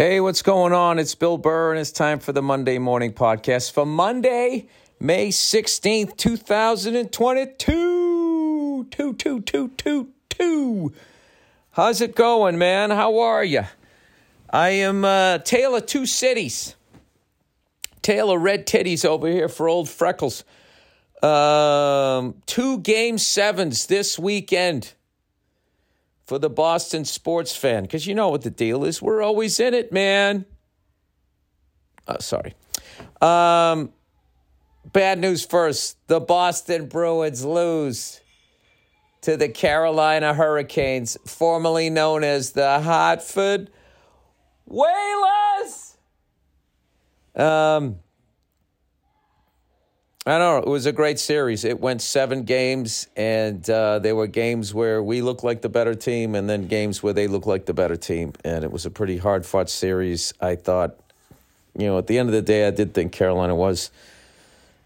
Hey, what's going on? It's Bill Burr, and it's time for the Monday Morning Podcast for Monday, May 16th, 2022. Two, two, two, two, two. How's it going, man? How are you? I am uh, Tale of Two Cities. Tale of Red Titties over here for old Freckles. Um, two game sevens this weekend for the Boston sports fan because you know what the deal is. We're always in it, man. Uh, sorry. Um, bad news first. The Boston Bruins lose to the Carolina Hurricanes, formerly known as the Hartford Whalers. Um, I don't know. It was a great series. It went seven games, and uh, there were games where we looked like the better team, and then games where they looked like the better team. And it was a pretty hard fought series. I thought, you know, at the end of the day, I did think Carolina was,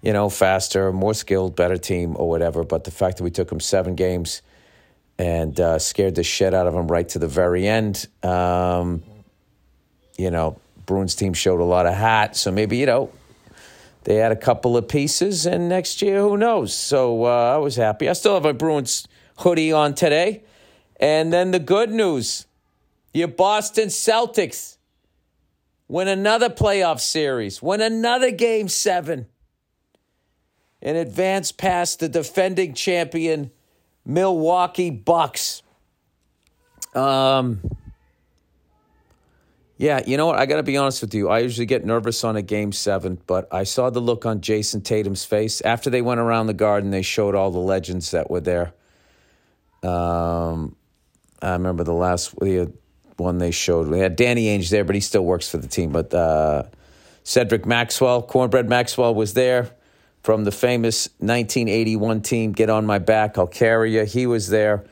you know, faster, more skilled, better team, or whatever. But the fact that we took them seven games and uh, scared the shit out of them right to the very end, um, you know, Bruins team showed a lot of hat. So maybe, you know, they had a couple of pieces, and next year, who knows? So uh, I was happy. I still have a Bruins hoodie on today. And then the good news your Boston Celtics win another playoff series, win another game seven, and advance past the defending champion Milwaukee Bucks. Um, yeah, you know what? I got to be honest with you. I usually get nervous on a game seven, but I saw the look on Jayson Tatum's face after they went around the garden. They showed all the legends that were there. Um, I remember the last one they showed. We had Danny Ainge there, but he still works for the team. But uh, Cedric Maxwell, Cornbread Maxwell, was there from the famous 1981 team. Get on my back, I'll carry you. He was there.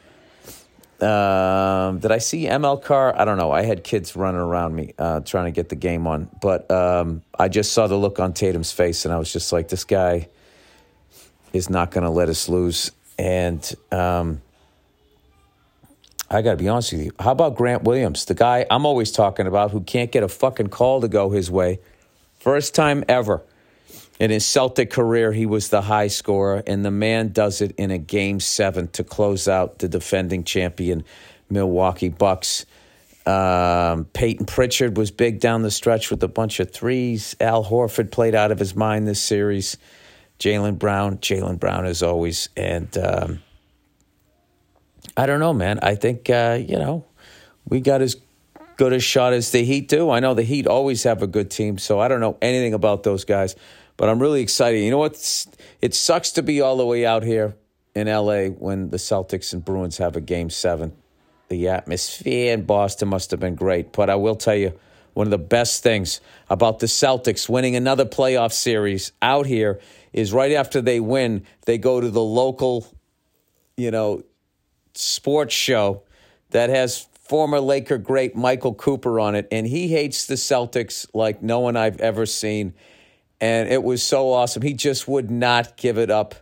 Um, did I see ML Carr? I don't know. I had kids running around me uh, trying to get the game on, but um, I just saw the look on Tatum's face, and I was just like, "This guy is not going to let us lose." And um, I got to be honest with you. How about Grant Williams, the guy I'm always talking about, who can't get a fucking call to go his way? First time ever in his Celtic career, he was the high scorer, and the man does it in a game seven to close out the defending champion Milwaukee Bucks. Um, Payton Pritchard was big down the stretch with a bunch of threes. Al Horford played out of his mind this series. Jaylen Brown, Jaylen Brown as always, and um, I don't know, man. I think uh, you know we got as good a shot as the Heat do. I know the Heat always have a good team, so I don't know anything about those guys. But I'm really excited. You know what? It sucks to be all the way out here in LA when the Celtics and Bruins have a game seven. The atmosphere in Boston must have been great. But I will tell you, one of the best things about the Celtics winning another playoff series out here is right after they win, they go to the local, you know, sports show that has former Laker great Michael Cooper on it, and he hates the Celtics like no one I've ever seen and it was so awesome. He just would not give it up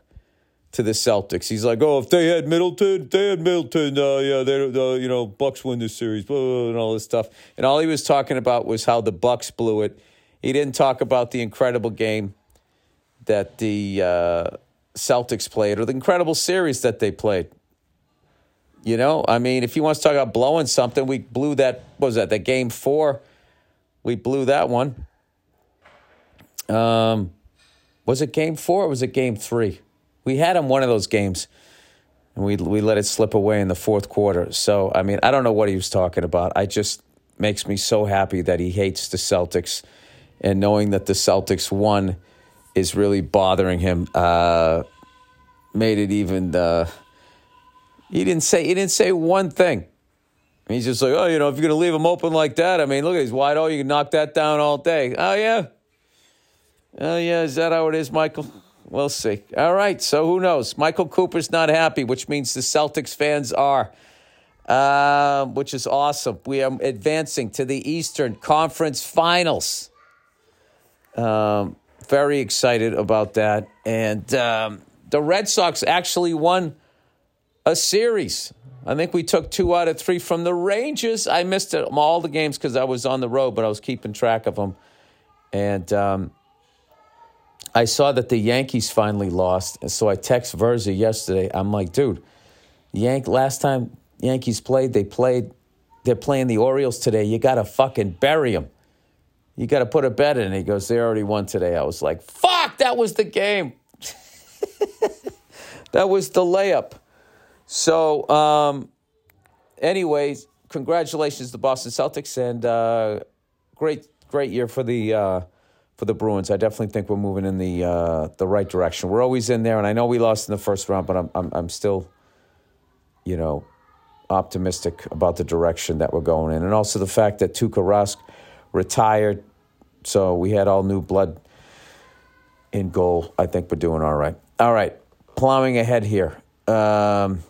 to the Celtics. He's like, "Oh, if they had Middleton, if they had Middleton, uh, yeah, they, uh, you know, Bucks win this series, blah, blah, and all this stuff." And all he was talking about was how the Bucks blew it. He didn't talk about the incredible game that the uh, Celtics played or the incredible series that they played. You know, I mean, if he wants to talk about blowing something, we blew that. was that? That game four, we blew that one. Um, was it game four or was it game three? We had him one of those games, and we we let it slip away in the fourth quarter. So I mean, I don't know what he was talking about. I just makes me so happy that he hates the Celtics, and knowing that the Celtics won is really bothering him. Uh, made it even. Uh, he didn't say he didn't say one thing. He's just like, oh, you know, if you're gonna leave him open like that, I mean, look, at he's wide open. You can knock that down all day. Oh yeah. Oh, yeah, is that how it is, Michael? We'll see. All right, so who knows? Michael Cooper's not happy, which means the Celtics fans are, uh, which is awesome. We are advancing to the Eastern Conference Finals. Um, very excited about that. And um, the Red Sox actually won a series. I think we took two out of three from the Rangers. I missed it, all the games because I was on the road, but I was keeping track of them. And um, I saw that the Yankees finally lost. And so I text Verza yesterday. I'm like, dude, Yank last time Yankees played, they played, they're playing the Orioles today. You got to fucking bury them. You got to put a bet in. He goes, they already won today. I was like, fuck, that was the game. that was the layup. So, um, anyways, congratulations to Boston Celtics and uh, great, great year for the uh, for the Bruins. I definitely think we're moving in the uh, the right direction. We're always in there, and I know we lost in the first round, but I'm I'm, I'm still, you know, optimistic about the direction that we're going in, and also the fact that Tuukka Rask retired, so we had all new blood in goal. I think we're doing all right. All right, plowing ahead here. Um,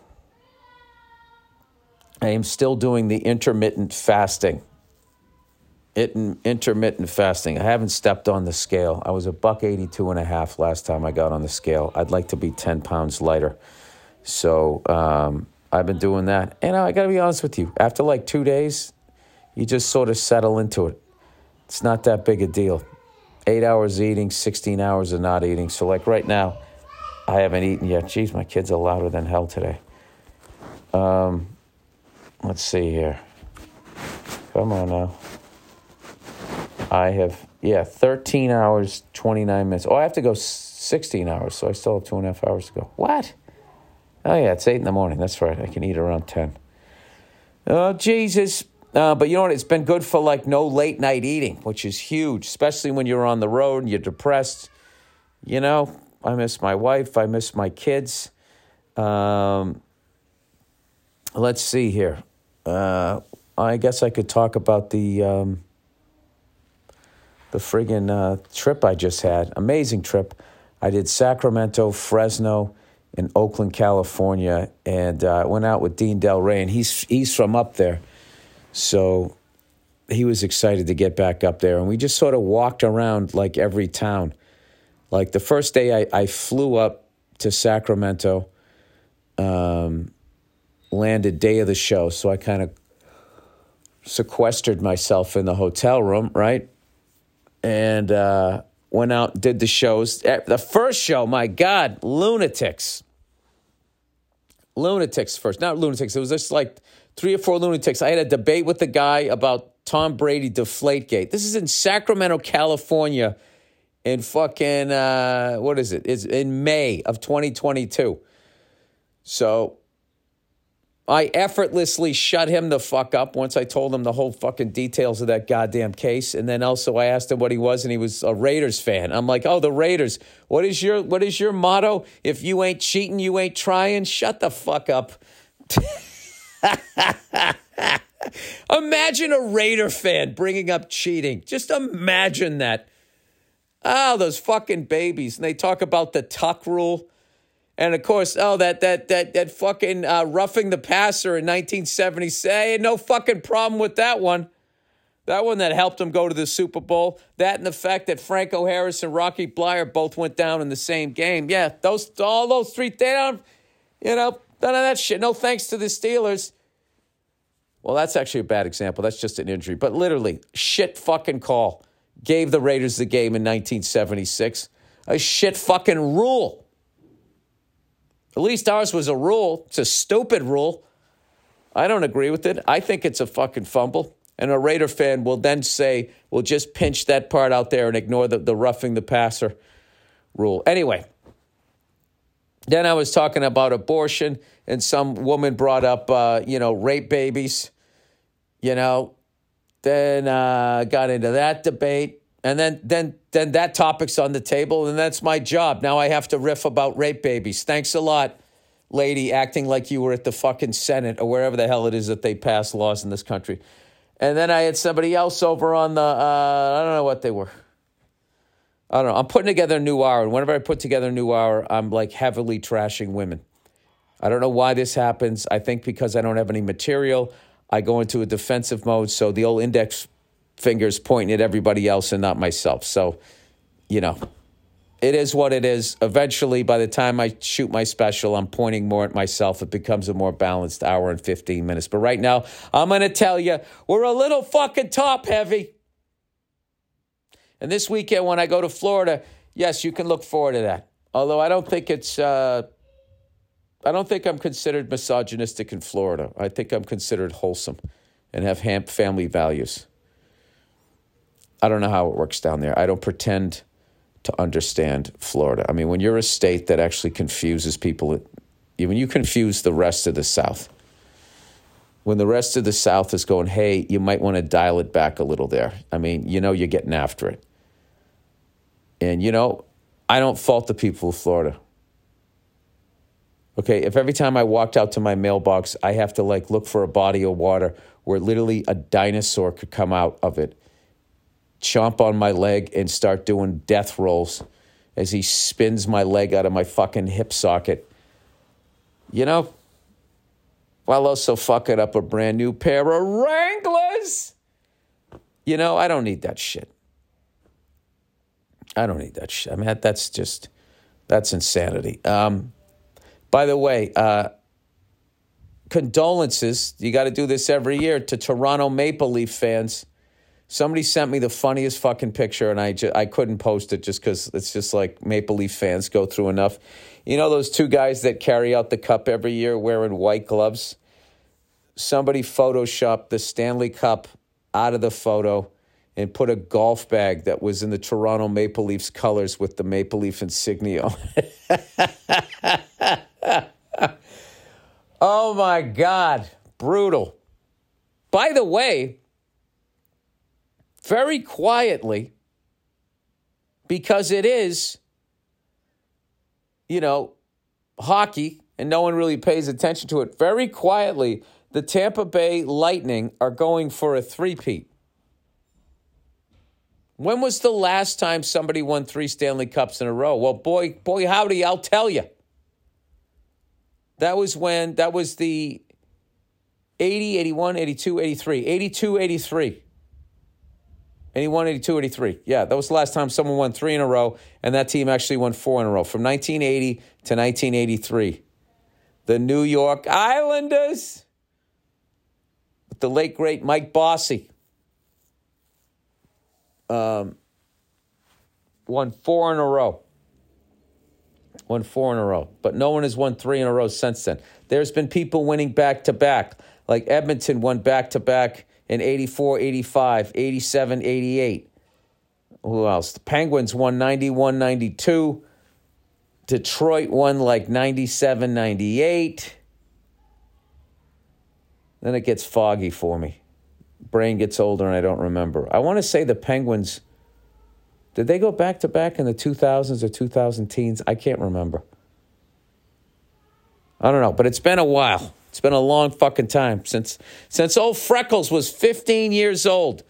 I am still doing the intermittent fasting. It, intermittent fasting. I haven't stepped on the scale. I was a buck 82 and a half last time I got on the scale. I'd like to be 10 pounds lighter. So um, I've been doing that. And I got to be honest with you, after like two days, you just sort of settle into it. It's not that big a deal. Eight hours eating, 16 hours of not eating. So, like right now, I haven't eaten yet. Jeez, my kids are louder than hell today. Um, Let's see here. Come on now. I have, yeah, 13 hours, 29 minutes. Oh, I have to go 16 hours, so I still have two and a half hours to go. What? Oh, yeah, it's 8 in the morning. That's right. I can eat around 10. Oh, Jesus. Uh, but you know what? It's been good for like no late night eating, which is huge, especially when you're on the road and you're depressed. You know, I miss my wife. I miss my kids. Um, let's see here uh, I guess I could talk about the um, the friggin' uh, trip I just had. Amazing trip. I did Sacramento, Fresno, and Oakland, California, and uh, went out with Dean Delray, and he's he's from up there, so he was excited to get back up there, and we just sort of walked around like every town. Like the first day, I, I flew up to Sacramento. Um, landed day of the show. So I kind of sequestered myself in the hotel room, right? And uh, went out, did the shows. Eh, the first show, my God, lunatics. Lunatics first. Not lunatics. It was just like three or four lunatics. I had a debate with the guy about Tom Brady Deflategate. This is in Sacramento, California, in fucking, uh, what is it? It's in May of 2022. So I effortlessly shut him the fuck up once I told him the whole fucking details of that goddamn case. And then also I asked him what he was, and he was a Raiders fan. I'm like, oh, the Raiders. What is your what is your motto? If you ain't cheating, you ain't trying. Shut the fuck up. imagine a Raider fan bringing up cheating. Just imagine that. Oh, those fucking babies. And they talk about the tuck rule. And of course, oh, that that that that fucking uh, roughing the passer in 1970. I had no fucking problem with that one. That one that helped him go to the Super Bowl. That and the fact that Franco Harris and Rocky Bleier both went down in the same game. Yeah, those all those three, they don't, you know, none of that shit. No thanks to the Steelers. Well, that's actually a bad example. That's just an injury. But literally, shit fucking call. Gave the Raiders the game in 1976. A shit fucking rule. At least ours was a rule. It's a stupid rule. I don't agree with it. I think it's a fucking fumble. And a Raider fan will then say, we'll just pinch that part out there and ignore the, the roughing the passer rule. Anyway, then I was talking about abortion, and some woman brought up, uh, you know, rape babies, you know. Then uh, got into that debate and then then then that topic's on the table and that's my job. Now i have to riff about rape babies. Thanks a lot lady acting like you were at the fucking senate or wherever the hell it is that they pass laws in this country. And then i had somebody else over on the uh, i don't know what they were. I don't know. I'm putting together a new hour and whenever i put together a new hour i'm like heavily trashing women. I don't know why this happens. I think because i don't have any material. I go into a defensive mode so the old index fingers pointing at everybody else and not myself. So, you know, it is what it is. Eventually, by the time I shoot my special, I'm pointing more at myself. It becomes a more balanced hour and 15 minutes. But right now, I'm going to tell you, we're a little fucking top heavy. And this weekend, when I go to Florida, yes, you can look forward to that. Although I don't think it's, uh, I don't think I'm considered misogynistic in Florida. I think I'm considered wholesome and have family values. I don't know how it works down there. I don't pretend to understand Florida. I mean, when you're a state that actually confuses people, when you confuse the rest of the South, when the rest of the South is going, hey, you might want to dial it back a little there. I mean, you know, you're getting after it. And, you know, I don't fault the people of Florida. Okay, if every time I walked out to my mailbox, I have to like look for a body of water where literally a dinosaur could come out of it chomp on my leg and start doing death rolls as he spins my leg out of my fucking hip socket. You know, while also fucking up a brand new pair of Wranglers. You know, I don't need that shit. I don't need that shit. I mean, that's just, that's insanity. Um, by the way, uh, condolences. You got to do this every year to Toronto Maple Leaf fans Somebody sent me the funniest fucking picture, and I ju- I couldn't post it just because it's just like Maple Leaf fans go through enough. You know those two guys that carry out the cup every year wearing white gloves. Somebody photoshopped the Stanley Cup out of the photo and put a golf bag that was in the Toronto Maple Leafs colors with the Maple Leaf insignia. oh my God, brutal. By the way, very quietly because it is, you know, hockey and no one really pays attention to it. Very quietly, the Tampa Bay Lightning are going for a three-peat. When was the last time somebody won three Stanley Cups in a row? Well, boy, boy, howdy, I'll tell you. That was when, that was the 80, 81, 82, 83. 82, 83. And he won 82 83. Yeah, that was the last time someone won three in a row, and that team actually won four in a row from 1980 to 1983. The New York Islanders, with the late, great Mike Bossy, um, won four in a row. Won four in a row. But no one has won three in a row since then. There's been people winning back to back, like Edmonton won back to back in 84, 85, 87, 88. Who else? The Penguins won 91, 92. Detroit won like 97, 98. Then it gets foggy for me. Brain gets older and I don't remember. I want to say the Penguins. Did they go back to back in the 2000s or 2000 teens? I can't remember. I don't know, but it's been a while. It's been a long fucking time since since old Freckles was 15 years old.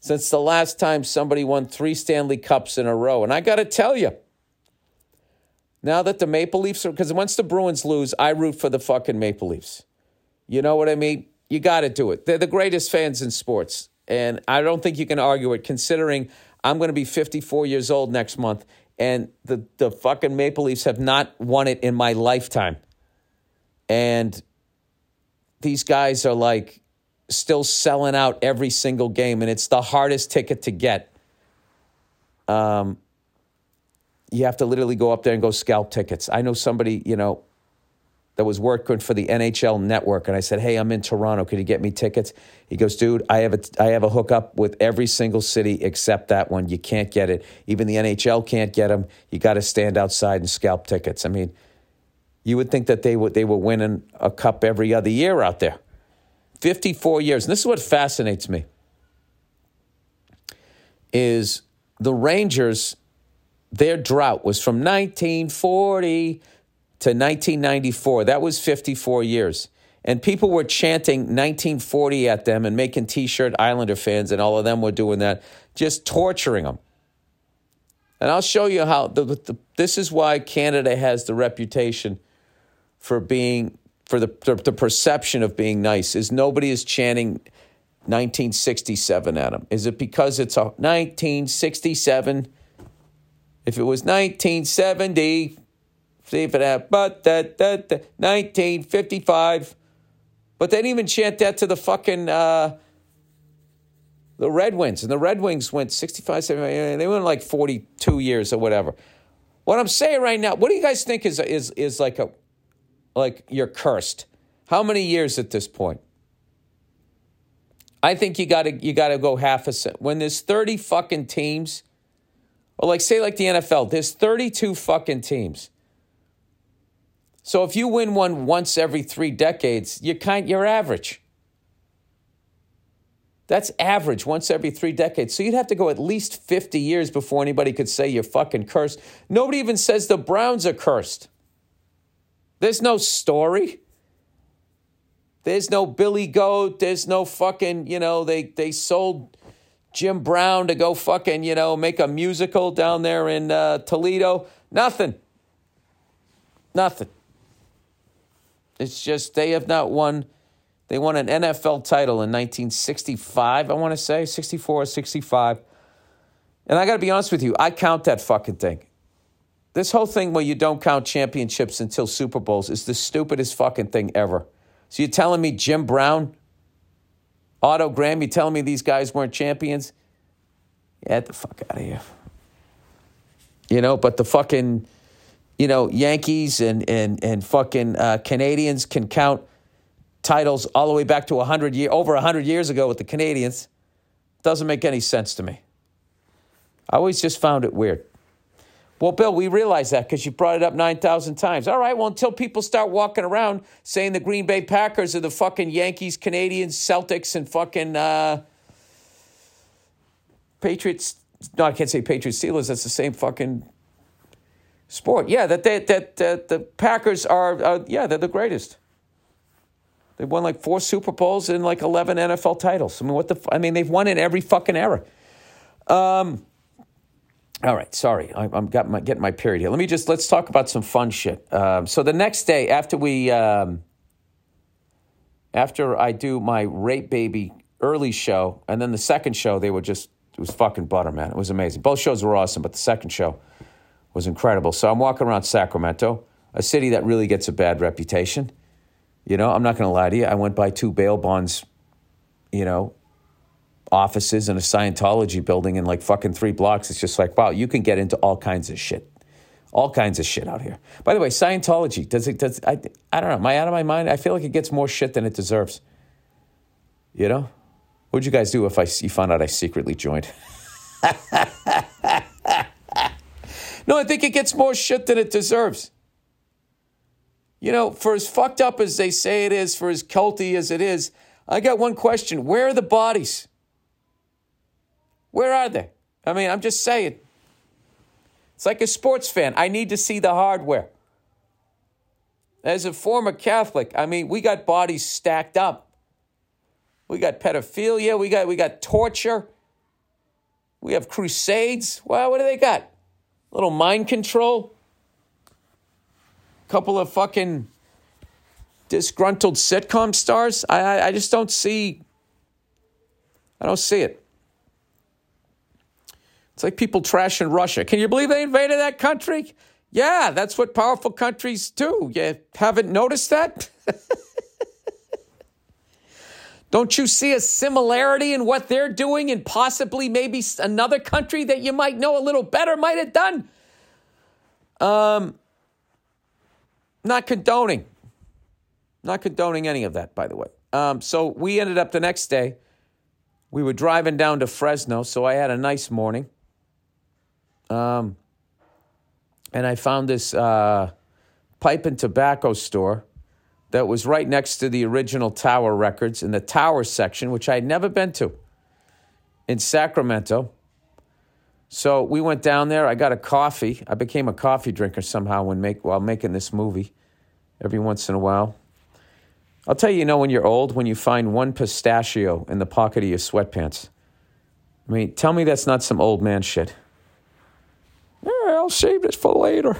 Since the last time somebody won three Stanley Cups in a row. And I got to tell you, now that the Maple Leafs are, because once the Bruins lose, I root for the fucking Maple Leafs. You know what I mean? You got to do it. They're the greatest fans in sports. And I don't think you can argue it, considering I'm going to be 54 years old next month, and the, the fucking Maple Leafs have not won it in my lifetime. And these guys are like still selling out every single game, and it's the hardest ticket to get. Um, you have to literally go up there and go scalp tickets. I know somebody, you know, that was working for the NHL network, and I said, "Hey, I'm in Toronto. Could you get me tickets?" He goes, "Dude, I have a I have a hookup with every single city except that one. You can't get it. Even the NHL can't get them. You got to stand outside and scalp tickets." I mean, you would think that they would they were winning a cup every other year out there. 54 years. And this is what fascinates me. Is the Rangers their drought was from 1940 to 1994. That was 54 years. And people were chanting 1940 at them and making t shirt Islander fans, and all of them were doing that, just torturing them. And I'll show you how the, the, this is why Canada has the reputation for being for the, the, the perception of being nice is nobody is chanting 1967 at them. Is it because it's a 1967? If it was 1970, see if it had, but that, that, that, 1955. But they didn't even chant that to the fucking, uh, the Red Wings. And the Red Wings went 65, 75, they went like 42 years or whatever. What I'm saying right now, what do you guys think is, is, is like a, like you're cursed? How many years at this point? I think you got to you got to go half a set. When there's 30 fucking teams, or like say like the NFL, there's 32 fucking teams. So if you win one once every 3 decades, you're kind you're average. That's average once every 3 decades. So you'd have to go at least 50 years before anybody could say you're fucking cursed. Nobody even says the Browns are cursed. There's no story. There's no Billy Goat. There's no fucking, you know, they, they sold Jim Brown to go fucking, you know, make a musical down there in uh, Toledo. Nothing. Nothing. It's just they have not won. They won an NFL title in 1965, I want to say, 64 or 65. And I got to be honest with you, I count that fucking thing. This whole thing where you don't count championships until Super Bowls is the stupidest fucking thing ever. So you're telling me Jim Brown, Otto Graham, you're telling me these guys weren't champions? Get the fuck out of here. You know, but the fucking, you know, Yankees and, and, and fucking uh, Canadiens can count titles all the way back to 100 year, over 100 years ago with the Canadiens. Doesn't make any sense to me. I always just found it weird. Well, Bill, we realize that because you brought it up 9,000 times. All right, well, until people start walking around saying the Green Bay Packers are the fucking Yankees, Canadiens, Celtics, and fucking uh, Patriots. No, I can't say Patriots, Steelers. That's the same fucking sport. Yeah, that, they, that, that the Packers are, yeah, they're the greatest. They've won like four Super Bowls and like 11 NFL titles. I mean, what the, I mean, they've won in every fucking era. Um, all right, sorry, I, am got my, getting my period here. Let me just let's talk about some fun shit. Um, so the next day after we, um, after I do my rape baby early show, and then the second show, they were just it was fucking butter, man. It was amazing. Both shows were awesome, but the second show was incredible. So I'm walking around Sacramento, a city that really gets a bad reputation. You know, I'm not going to lie to you. I went by two bail bonds, you know, offices and a Scientology building in like fucking three blocks. It's just like, wow, you can get into all kinds of shit. All kinds of shit out here. By the way, Scientology, does it, does, I, I don't know, am I out of my mind? I feel like it gets more shit than it deserves. You know? What'd you guys do if I, you found out I secretly joined? no, I think it gets more shit than it deserves. You know, for as fucked up as they say it is, for as culty as it is, I got one question. Where are the bodies? Where are they? I mean, I'm just saying. It's like a sports fan. I need to see the hardware. As a former Catholic, I mean, we got bodies stacked up. We got pedophilia, we got we got torture. We have crusades. Well, what do they got? A little mind control. A couple of fucking disgruntled sitcom stars. I, I, I just don't see. I don't see it. It's like people trashing Russia. Can you believe they invaded that country? Yeah, that's what powerful countries do. You haven't noticed that? Don't you see a similarity in what they're doing and possibly maybe another country that you might know a little better might have done? Um, not condoning. Not condoning any of that, by the way. Um, so we ended up the next day. We were driving down to Fresno, so I had a nice morning. Um, and I found this uh, pipe and tobacco store that was right next to the original Tower Records in the Tower section, which I had never been to in Sacramento. So we went down there. I got a coffee. I became a coffee drinker somehow when make, while making this movie every once in a while. I'll tell you, you know, when you're old, when you find one pistachio in the pocket of your sweatpants. I mean, tell me that's not some old man shit. I'll save this for later.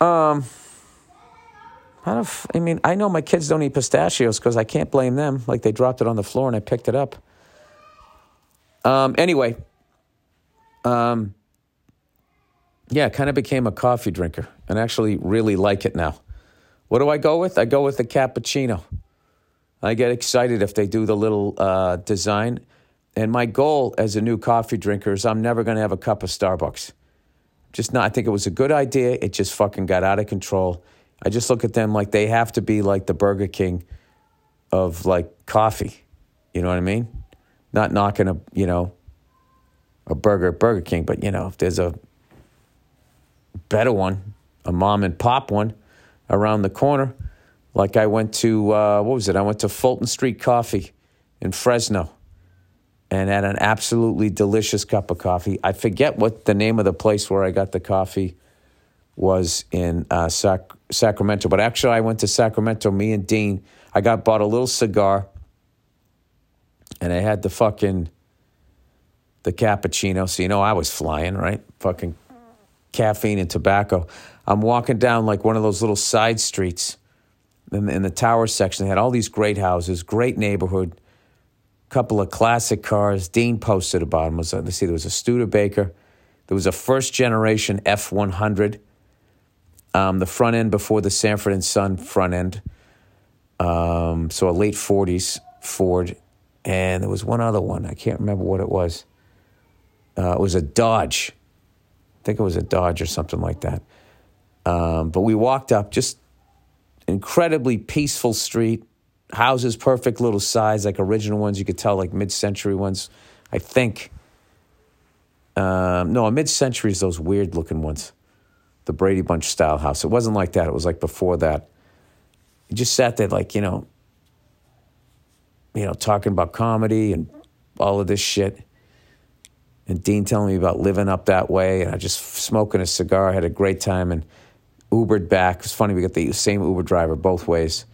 Um, I don't. I mean, I know my kids don't eat pistachios because I can't blame them. Like they dropped it on the floor and I picked it up. Um. Anyway. Um. yeah, kind of became a coffee drinker and actually really like it now. What do I go with? I go with the cappuccino. I get excited if they do the little uh, design. And my goal as a new coffee drinker is I'm never going to have a cup of Starbucks. Just not, I think it was a good idea. It just fucking got out of control. I just look at them like they have to be like the Burger King of like coffee. You know what I mean? Not knocking a, you know, a burger at Burger King, but you know, if there's a better one, a mom and pop one around the corner, like I went to, uh, what was it? I went to Fulton Street Coffee in Fresno and had an absolutely delicious cup of coffee. I forget what the name of the place where I got the coffee was in uh, Sac- Sacramento, but actually I went to Sacramento. Me and Dean, I got bought a little cigar, and I had the fucking the cappuccino. So you know I was flying, right? Fucking caffeine and tobacco. I'm walking down like one of those little side streets in the, in the tower section. They had all these great houses, great neighborhood, couple of classic cars. Dean posted about them. Was, let's see, there was a Studebaker. There was a first generation F100, um, the front end before the Sanford and Son front end. Um, so a late 40s Ford. And there was one other one. I can't remember what it was. Uh, it was a Dodge. I think it was a Dodge or something like that. Um, but we walked up, just incredibly peaceful street, houses perfect little size, like original ones. You could tell, like mid-century ones. I think. Um, no, a mid-century is those weird looking ones, the Brady Bunch style house. It wasn't like that. It was like before that. You just sat there, like you know, you know, talking about comedy and all of this shit and Dean telling me about living up that way, and I just smoking a cigar. I had a great time and Ubered back. It's funny we got the same Uber driver both ways,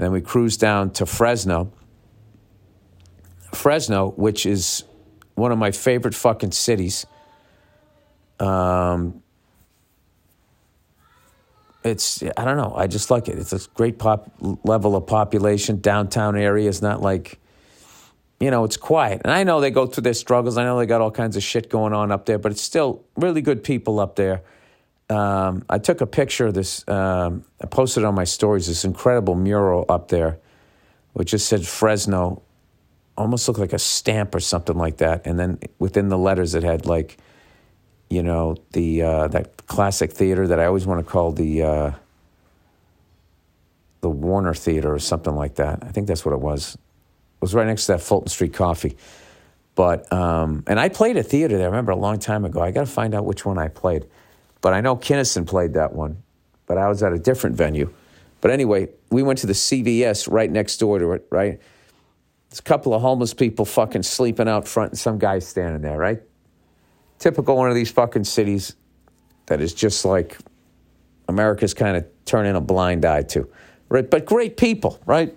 and then we cruise down to Fresno. Fresno, which is one of my favorite fucking cities. Um, it's I don't know. I just like it. It's a great pop level of population. Downtown area is not like you know, it's quiet. And I know they go through their struggles. I know they got all kinds of shit going on up there, but it's still really good people up there. Um, I took a picture of this, um, I posted on my stories, this incredible mural up there, which just said Fresno, almost looked like a stamp or something like that. And then within the letters, it had like, you know, the uh, that classic theater that I always want to call the uh, the Warner Theater or something like that. I think that's what it was It was right next to that Fulton Street Coffee. But um, and I played a theater there. I remember a long time ago. I got to find out which one I played. But I know Kinison played that one. But I was at a different venue. But anyway, we went to the CVS right next door to it. Right, there's a couple of homeless people fucking sleeping out front, and some guy standing there. Right, typical one of these fucking cities that is just like America's kind of turning a blind eye to. Right, but great people. Right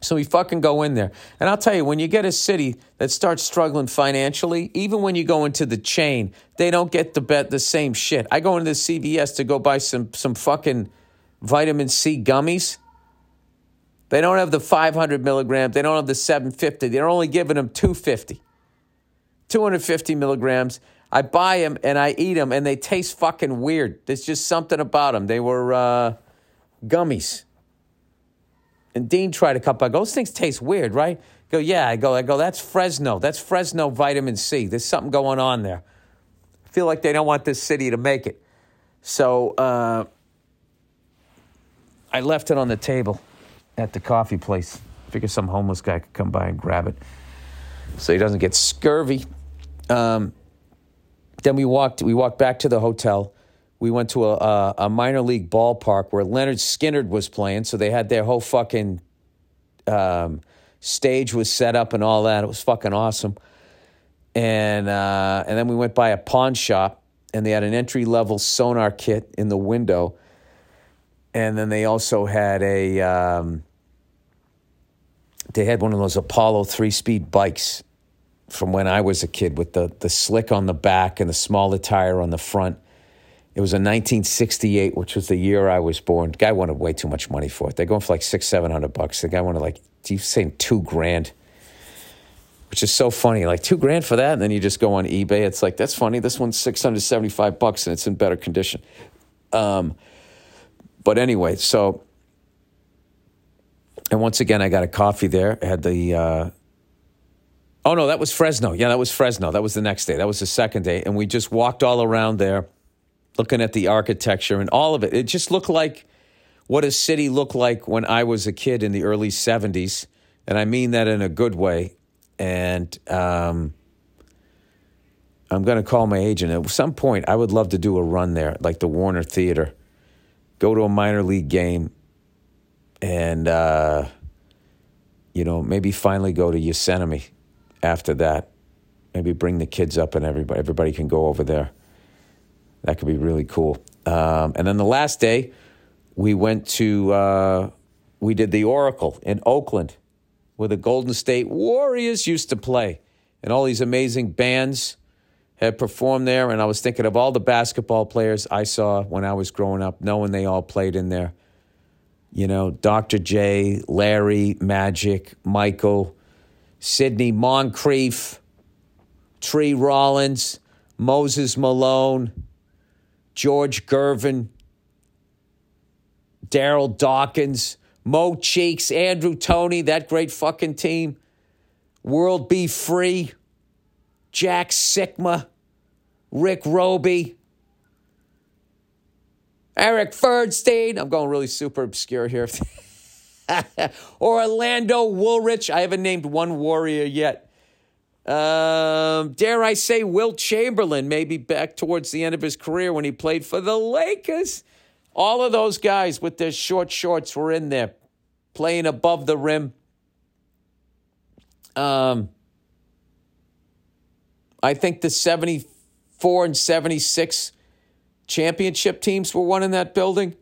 so we fucking go in there. And I'll tell you, when you get a city that starts struggling financially, even when you go into the chain, they don't get the bet the same shit. I go into the CVS to go buy some some fucking vitamin C gummies. They don't have the 500 milligrams. They don't have the 750. They're only giving them 250. 250 milligrams. I buy them and I eat them and they taste fucking weird. There's just something about them. They were uh, gummies. And Dean tried a couple. I go, those things taste weird, right? I go, yeah. I go, I go, that's Fresno. That's Fresno vitamin C. There's something going on there. I feel like they don't want this city to make it. So uh, I left it on the table at the coffee place. Figure some homeless guy could come by and grab it so he doesn't get scurvy. Um, then we walked. We walked back to the hotel we went to a, a, minor league ballpark where Lynyrd Skynyrd was playing. So they had their whole fucking um, stage was set up and all that. It was fucking awesome. And uh, and then we went by a pawn shop and they had an entry level Sonor kit in the window. And then they also had a um, they had one of those Apollo three speed bikes from when I was a kid with the the slick on the back and the smaller tire on the front it was in 1968, which was the year I was born. Guy wanted way too much money for it. They're going for like six, seven hundred bucks. The guy wanted like, you saying two grand? which is so funny. Like two grand for that, and then you just go on eBay. It's like that's funny. This one's six hundred seventy five bucks, and it's in better condition. Um, but anyway, so and once again, I got a coffee there. I had the. Uh, oh no, that was Fresno. Yeah, that was Fresno. That was the next day. That was the second day, and we just walked all around there, looking at the architecture and all of it. It just looked like what a city looked like when I was a kid in the early '70s, and I mean that in a good way. And um, I'm going to call my agent at some point. I would love to do a run there, like the Warner Theater, go to a minor league game and uh, you know maybe finally go to Yosemite after that. Maybe bring the kids up and everybody everybody can go over there. That could be really cool. Um, and then the last day, we went to uh, we did the Oracle in Oakland, where the Golden State Warriors used to play, and all these amazing bands had performed there. And I was thinking of all the basketball players I saw when I was growing up, knowing they all played in there you know, Dr. J, Larry, Magic, Michael, Sidney Moncrief, Tree Rollins, Moses Malone, George Gervin, Darryl Dawkins, Mo Cheeks, Andrew Toney, that great fucking team, World B. Free, Jack Sikma, Rick Robey, Eric Fernsten. I'm going really super obscure here. Orlando Woolridge. I haven't named one warrior yet. Um, dare I say, Wilt Chamberlain, maybe back towards the end of his career when he played for the Lakers. All of those guys with their short shorts were in there playing above the rim. Um, I think the 74 and 76 championship teams were won in that building.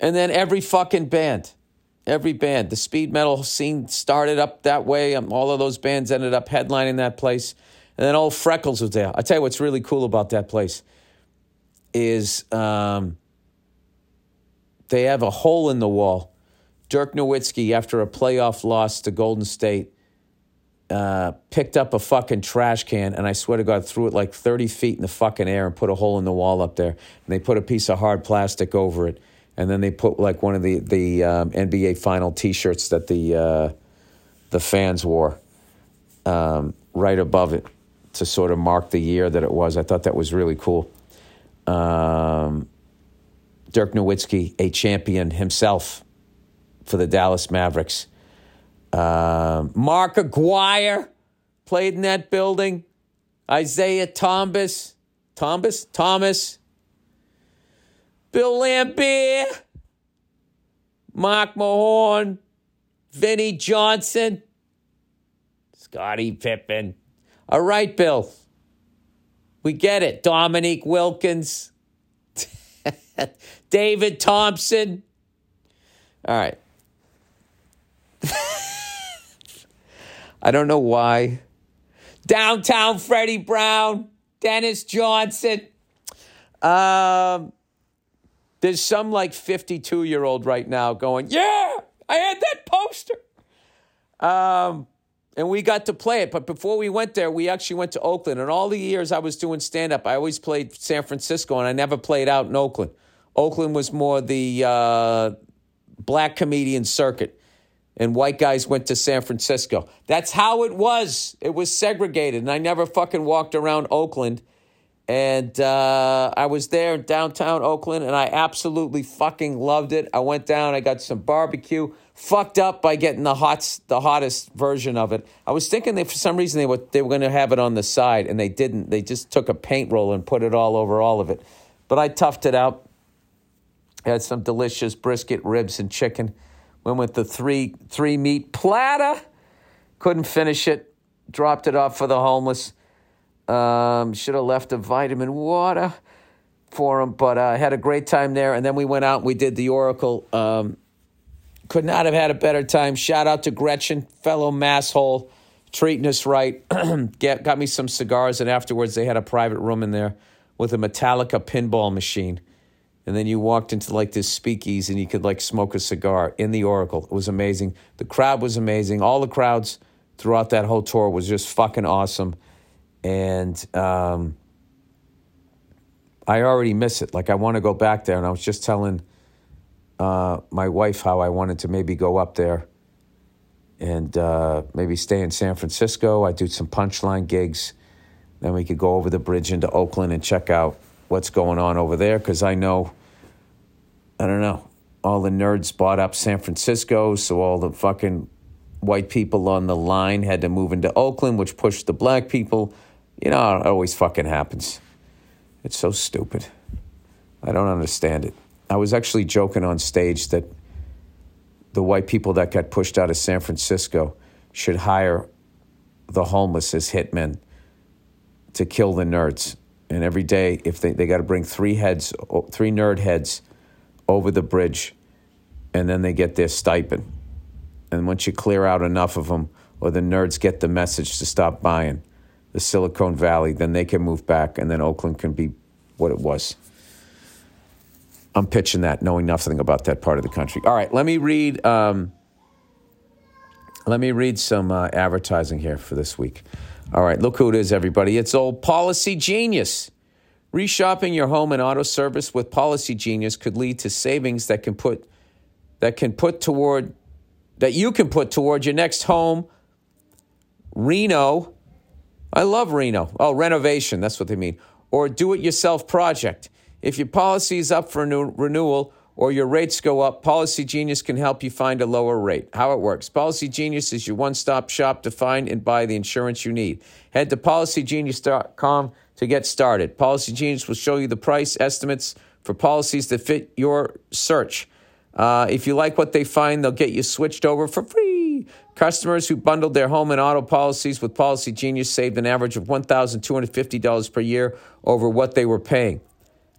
And then every fucking band, every band, the speed metal scene started up that way. Um, all of those bands ended up headlining that place. And then old Freckles was there. I tell you what's really cool about that place is um, they have a hole in the wall. Dirk Nowitzki, after a playoff loss to Golden State, uh, picked up a fucking trash can and I swear to God threw it like 30 feet in the fucking air and put a hole in the wall up there. And they put a piece of hard plastic over it. And then they put like one of the, the um, NBA final t shirts that the, uh, the fans wore um, right above it to sort of mark the year that it was. I thought that was really cool. Um, Dirk Nowitzki, a champion himself for the Dallas Mavericks uh, Mark Aguirre played in that building. Isiah Thomas, Thomas, Thomas, Bill Laimbeer, Mark Mahorn, Vinnie Johnson, Scottie Pippen. All right, Bill. We get it. Dominique Wilkins, David Thompson. All right. I don't know why. Downtown Freddie Brown, Dennis Johnson. Um, there's some like 52 year old right now going, Yeah, I had that poster. Um, and we got to play it. But before we went there, we actually went to Oakland. And all the years I was doing stand up, I always played San Francisco and I never played out in Oakland. Oakland was more the uh, black comedian circuit and white guys went to San Francisco. That's how it was. It was segregated. And I never fucking walked around Oakland. And uh, I was there in downtown Oakland and I absolutely fucking loved it. I went down, I got some barbecue, fucked up by getting the hot, the hottest version of it. I was thinking that for some reason they were, they were going to have it on the side and they didn't. They just took a paint roller and put it all over all of it. But I toughed it out. Had some delicious brisket, ribs, and chicken. Went with the three three meat platter. Couldn't finish it. Dropped it off for the homeless. Um, should have left a vitamin water for him, but I uh, had a great time there. And then we went out and we did the Oracle. Um, could not have had a better time. Shout out to Gretchen, fellow masshole, treating us right. Get, got me some cigars, and afterwards they had a private room in there with a Metallica pinball machine and then you walked into like this speakeasy and you could like smoke a cigar in the Oracle. It was amazing. The crowd was amazing. All the crowds throughout that whole tour was just fucking awesome. And um, I already miss it. Like, I want to go back there. And I was just telling uh, my wife how I wanted to maybe go up there and uh, maybe stay in San Francisco. I do some punchline gigs. Then we could go over the bridge into Oakland and check out what's going on over there because I know, I don't know, all the nerds bought up San Francisco, so all the fucking white people on the line had to move into Oakland, which pushed the black people. You know, it always fucking happens. It's so stupid. I don't understand it. I was actually joking on stage that the white people that got pushed out of San Francisco should hire the homeless as hitmen to kill the nerds. And every day, if they, they got to bring three heads, three nerd heads over the bridge, and then they get their stipend. And once you clear out enough of them, or the nerds get the message to stop buying the Silicon Valley, then they can move back, and then Oakland can be what it was. I'm pitching that, knowing nothing about that part of the country. All right, let me read. Um, let me read some uh, advertising here for this week. All right, look who it is, everybody. It's old Policygenius. Reshopping your home and auto service with Policygenius could lead to savings that can put that can put toward that you can put toward your next home. Reno, I love Reno. Oh, renovation, that's what they mean. Or do it yourself project. If your policy is up for renewal or your rates go up, Policygenius can help you find a lower rate. How it works Policygenius is your one stop shop to find and buy the insurance you need. Head to policygenius.com to get started. Policygenius will show you the price estimates for policies that fit your search. Uh, if you like what they find, they'll get you switched over for free. Customers who bundled their home and auto policies with Policygenius saved an average of $1,250 per year over what they were paying.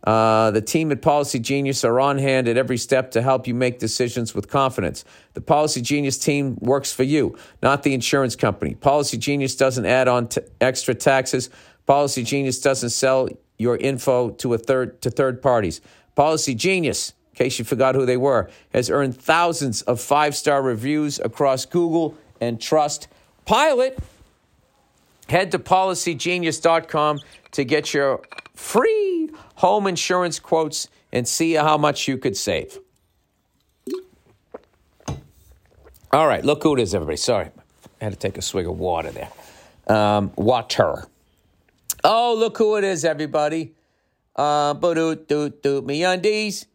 Uh, the team at Policygenius are on hand at every step to help you make decisions with confidence. The Policygenius team works for you, not the insurance company. Policygenius doesn't add on t- extra taxes. Policygenius doesn't sell your info to a third to third parties. Policygenius, in case you forgot who they were, has earned thousands of five-star reviews across Google and Trust Pilot. Head to policygenius.com to get your free home insurance quotes and see how much you could save. All right, look who it is, everybody. Sorry, I had to take a swig of water there. Um, water. Oh, look who it is, everybody. Uh, doot doot doot. MeUndies,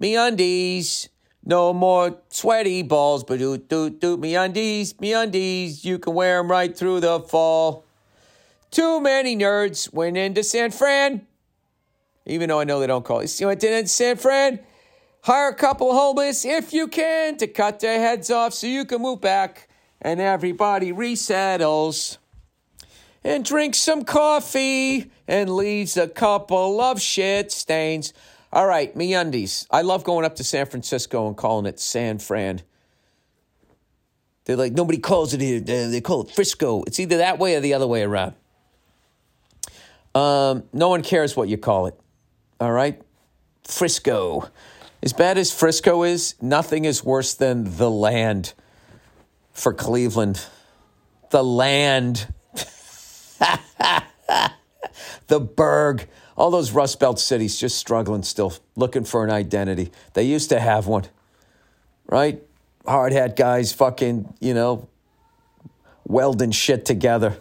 MeUndies. No more sweaty balls, but do do do MeUndies, me undies. You can wear them right through the fall. Too many nerds went into San Fran even though I know they don't call it. You went in San Fran, hire a couple homeless if you can to cut their heads off so you can move back and everybody resettles and drinks some coffee and leaves a couple of shit stains. All right, MeUndies. I love going up to San Francisco and calling it San Fran. They're like, nobody calls it here. They call it Frisco. It's either that way or the other way around. Um, no one cares what you call it. All right. Frisco. As bad as Frisco is, nothing is worse than the land for Cleveland. The land. the Burgh. All those Rust Belt cities just struggling still, looking for an identity. They used to have one, right? Hard hat guys fucking, you know, welding shit together.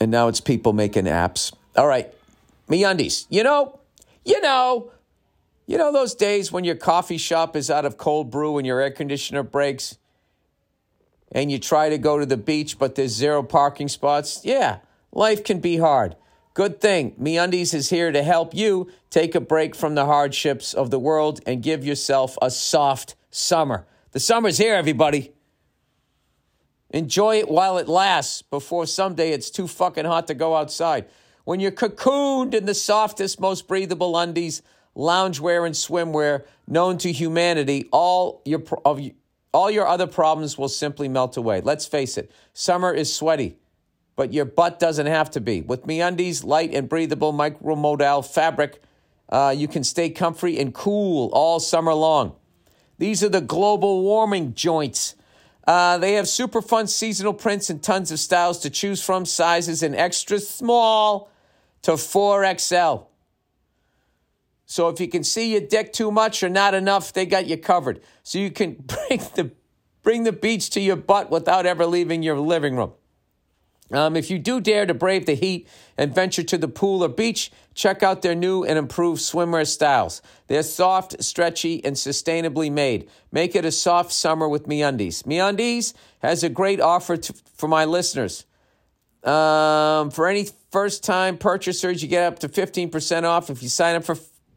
And now it's people making apps. All right. MeUndies. You know, you know, you know those days when your coffee shop is out of cold brew and your air conditioner breaks and you try to go to the beach but there's zero parking spots? Yeah, life can be hard. Good thing MeUndies is here to help you take a break from the hardships of the world and give yourself a soft summer. The summer's here, everybody. Enjoy it while it lasts before someday it's too fucking hot to go outside when you're cocooned in the softest, most breathable undies, loungewear, and swimwear known to humanity, all your, all your other problems will simply melt away. Let's face it, summer is sweaty, but your butt doesn't have to be. With MeUndies, light and breathable micromodal fabric, uh, you can stay comfy and cool all summer long. These are the global warming joints. Uh, they have super fun seasonal prints and tons of styles to choose from, sizes in extra small to 4XL. So if you can see your dick too much or not enough, they got you covered. So you can bring the bring the beach to your butt without ever leaving your living room. Um, if you do dare to brave the heat and venture to the pool or beach, check out their new and improved swimwear styles. They're soft, stretchy, and sustainably made. Make it a soft summer with MeUndies. MeUndies has a great offer to, for my listeners. Um, for any first-time purchasers, you get up to 15% off if you sign up for,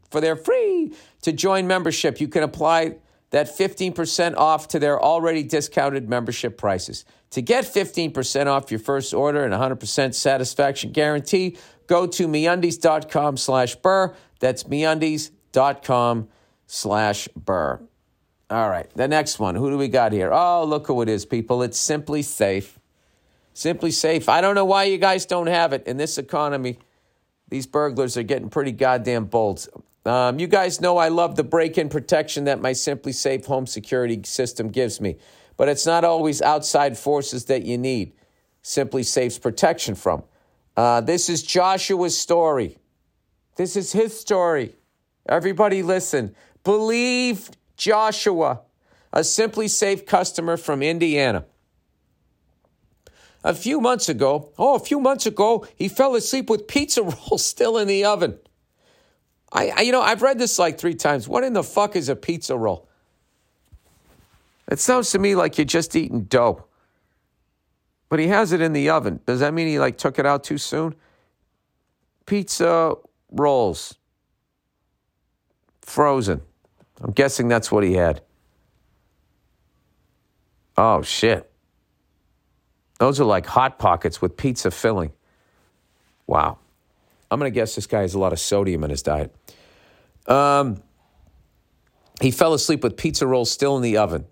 for their free to join membership. You can apply that 15% off to their already discounted membership prices. To get 15% off your first order and 100% satisfaction guarantee, go to MeUndies.com slash burr. That's MeUndies.com slash burr. All right, the next one. Who do we got here? Oh, look who it is, people. It's SimpliSafe. Simply Safe. I don't know why you guys don't have it in this economy. These burglars are getting pretty goddamn bold. Um, you guys know I love the break in protection that my SimpliSafe home security system gives me, but it's not always outside forces that you need SimpliSafe's protection from. Uh, this is Joshua's story. This is his story. Everybody listen. Believe Joshua, a SimpliSafe customer from Indiana. A few months ago, oh, a few months ago, he fell asleep with pizza rolls still in the oven. I, I, you know, I've read this like three times. What in the fuck is a pizza roll? It sounds to me like you're just eating dough. But he has it in the oven. Does that mean he like took it out too soon? Pizza rolls. Frozen. I'm guessing that's what he had. Oh shit. Those are like hot pockets with pizza filling. Wow. I'm going to guess this guy has a lot of sodium in his diet. Um, he fell asleep with pizza rolls still in the oven.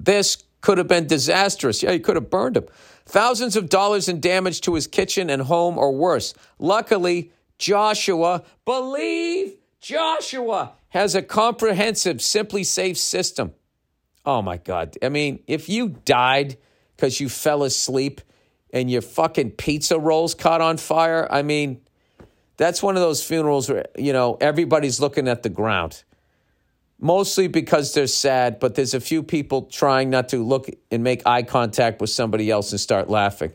This could have been disastrous. Yeah, he could have burned him. Thousands of dollars in damage to his kitchen and home or worse. Luckily, Joshua, believe Joshua, has a comprehensive SimpliSafe system. Oh my God. I mean, if you died because you fell asleep and your fucking pizza rolls caught on fire, I mean, that's one of those funerals where, you know, everybody's looking at the ground. Mostly because they're sad, but there's a few people trying not to look and make eye contact with somebody else and start laughing.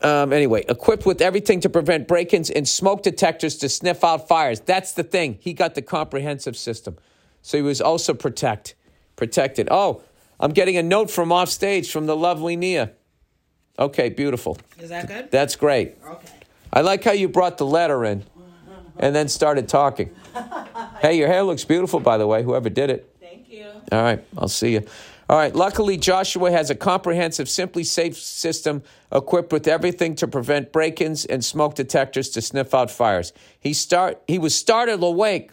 Um, anyway, equipped with everything to prevent break ins and smoke detectors to sniff out fires. That's the thing. He got the comprehensive system. So he was also protect, protected. Oh, I'm getting a note from off stage from the lovely Nia. Okay, beautiful. Is that good? That's great. Okay. I like how you brought the letter in and then started talking. hey, your hair looks beautiful, by the way, whoever did it. Thank you. All right, I'll see you. All right, luckily, Joshua has a comprehensive, SimpliSafe system equipped with everything to prevent break ins and smoke detectors to sniff out fires. He, start, he was startled awake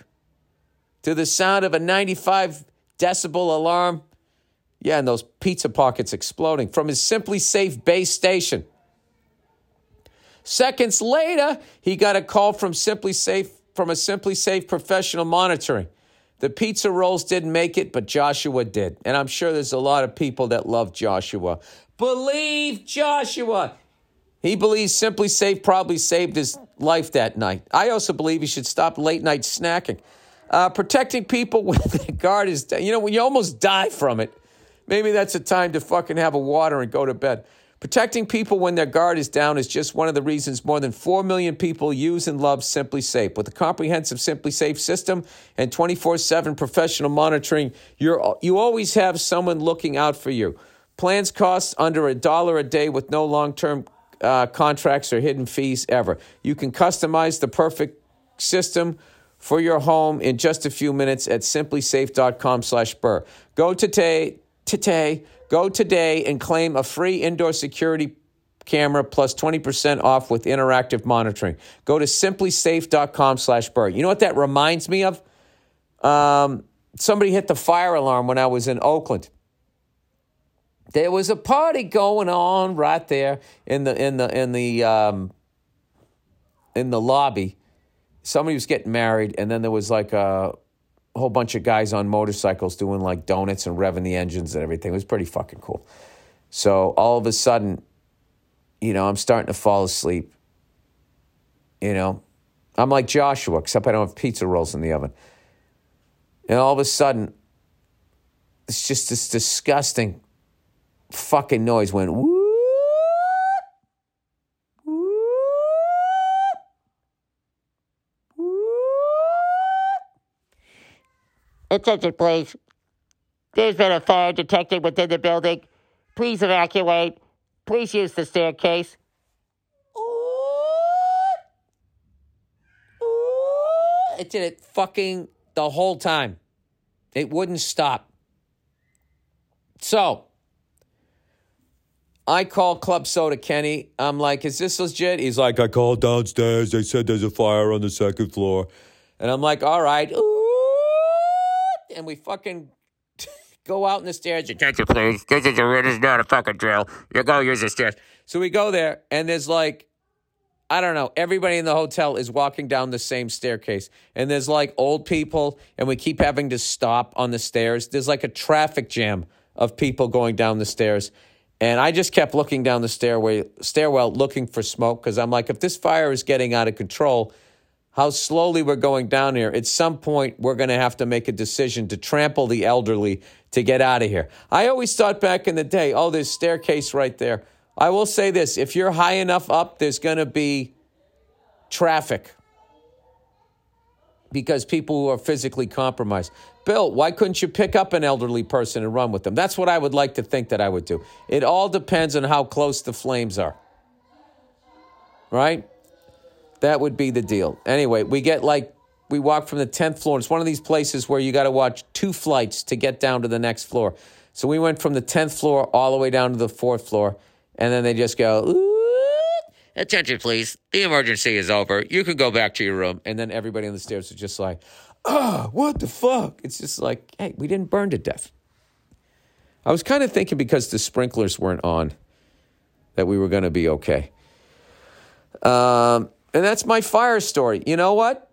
to the sound of a 95 decibel alarm. Yeah, and those pizza pockets exploding from his SimpliSafe base station. Seconds later, he got a call from SimpliSafe from a SimpliSafe professional monitoring. The pizza rolls didn't make it, but Joshua did. And I'm sure there's a lot of people that love Joshua. Believe Joshua. He believes SimpliSafe probably saved his life that night. I also believe he should stop late night snacking. Uh, protecting people when the guard is, you know, when you almost die from it, maybe that's a time to fucking have a water and go to bed. Protecting people when their guard is down is just one of the reasons more than 4 million people use and love SimpliSafe. With a comprehensive SimpliSafe system and 24 7 professional monitoring, you're, you always have someone looking out for you. Plans cost under a dollar a day with no long term uh, contracts or hidden fees ever. You can customize the perfect system for your home in just a few minutes at simplisafe.com slash burr. Go today, today Go today and claim a free indoor security camera plus 20% off with interactive monitoring. Go to simplisafe.com slash burr. You know what that reminds me of? Um, somebody hit the fire alarm when I was in Oakland. There was a party going on right there in the in the in the um, in the lobby. Somebody was getting married, and then there was like a whole bunch of guys on motorcycles doing like donuts and revving the engines and everything. It was pretty fucking cool. So all of a sudden, you know, I'm starting to fall asleep. You know, I'm like Joshua, except I don't have pizza rolls in the oven. And all of a sudden, it's just this disgusting fucking noise went whoop, Attention, please. There's been a fire detected within the building. Please evacuate. Please use the staircase. It did it fucking the whole time. It wouldn't stop. So I call Club Soda Kenny. I'm like, is this legit? He's like, I called downstairs. They said there's a fire on the second floor. And I'm like, all right. And we fucking go out in the stairs. Attention, please. This is, a, this is not a fucking drill. You go use the stairs. So we go there, and there's like, I don't know, everybody in the hotel is walking down the same staircase. And there's like old people, and we keep having to stop on the stairs. There's like a traffic jam of people going down the stairs. And I just kept looking down the stairway, stairwell looking for smoke because I'm like, if this fire is getting out of control, how slowly we're going down here, at some point we're going to have to make a decision to trample the elderly to get out of here. I always thought back in the day, oh, there's staircase right there. I will say this if you're high enough up, there's going to be traffic because people who are physically compromised. Bill, why couldn't you pick up an elderly person and run with them? That's what I would like to think that I would do. It all depends on how close the flames are. Right? That would be the deal. Anyway, we get like, we walk from the 10th floor. It's one of these places where you got to watch two flights to get down to the next floor. So we went from the 10th floor all the way down to the fourth floor. And then they just go, Ooh. Attention, please. The emergency is over. You can go back to your room. And then everybody on the stairs was just like, ah, what the fuck? It's just like, hey, we didn't burn to death. I was kind of thinking because the sprinklers weren't on that we were going to be okay. Um, and that's my fire story. You know what?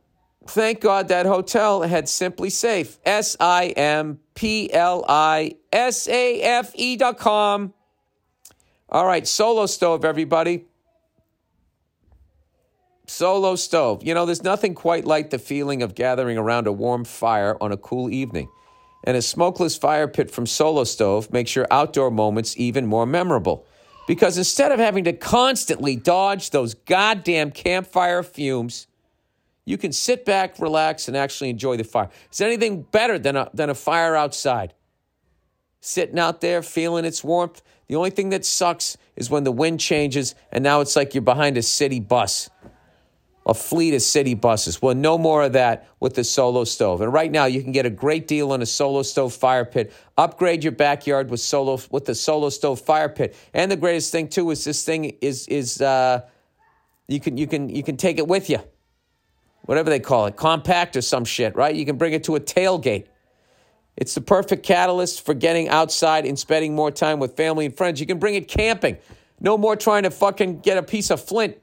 Thank God that hotel had SimpliSafe. S I M P L I S A F E dot com. All right, solo stove, everybody. Solo stove. You know, there's nothing quite like the feeling of gathering around a warm fire on a cool evening. And a smokeless fire pit from Solo Stove makes your outdoor moments even more memorable. Because instead of having to constantly dodge those goddamn campfire fumes, you can sit back, relax, and actually enjoy the fire. Is anything better than a, than a fire outside? Sitting out there, feeling its warmth. The only thing that sucks is when the wind changes and now it's like you're behind a city bus a fleet of city buses. Well, no more of that with the solo stove. And right now, you can get a great deal on a solo stove fire pit. Upgrade your backyard with solo with the solo stove fire pit. And the greatest thing too is this thing is is uh, you can you can you can take it with you, whatever they call it, compact or some shit, right? You can bring it to a tailgate. It's the perfect catalyst for getting outside and spending more time with family and friends. You can bring it camping. No more trying to fucking get a piece of flint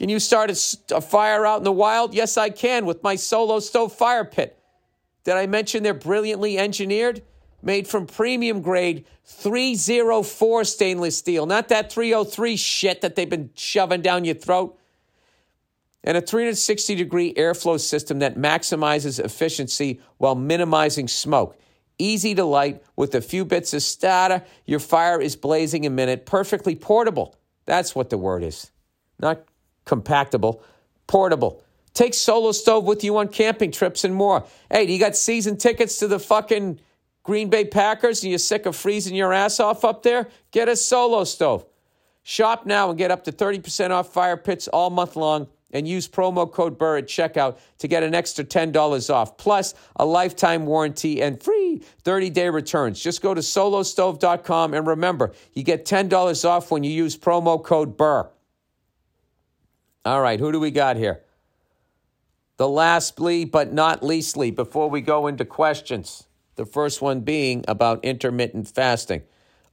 can you start a, a, fire out in the wild? Yes, I can with my solo stove fire pit. Did I mention they're brilliantly engineered? Made from premium grade 304 stainless steel, not that 303 shit that they've been shoving down your throat. And a 360 degree airflow system that maximizes efficiency while minimizing smoke. Easy to light with a few bits of starter. Your fire is blazing a minute. Perfectly portable. That's what the word is. Not compactable, portable. Take Solo Stove with you on camping trips and more. Hey, do you got season tickets to the fucking Green Bay Packers and you're sick of freezing your ass off up there? Get a Solo Stove. Shop now and get up to 30% off fire pits all month long and use promo code BURR at checkout to get an extra $10 off, plus a lifetime warranty and free 30 day returns. Just go to solostove.com and remember, you get $10 off when you use promo code BURR. All right, who do we got here? The lastly, but not leastly, before we go into questions, the first one being about intermittent fasting.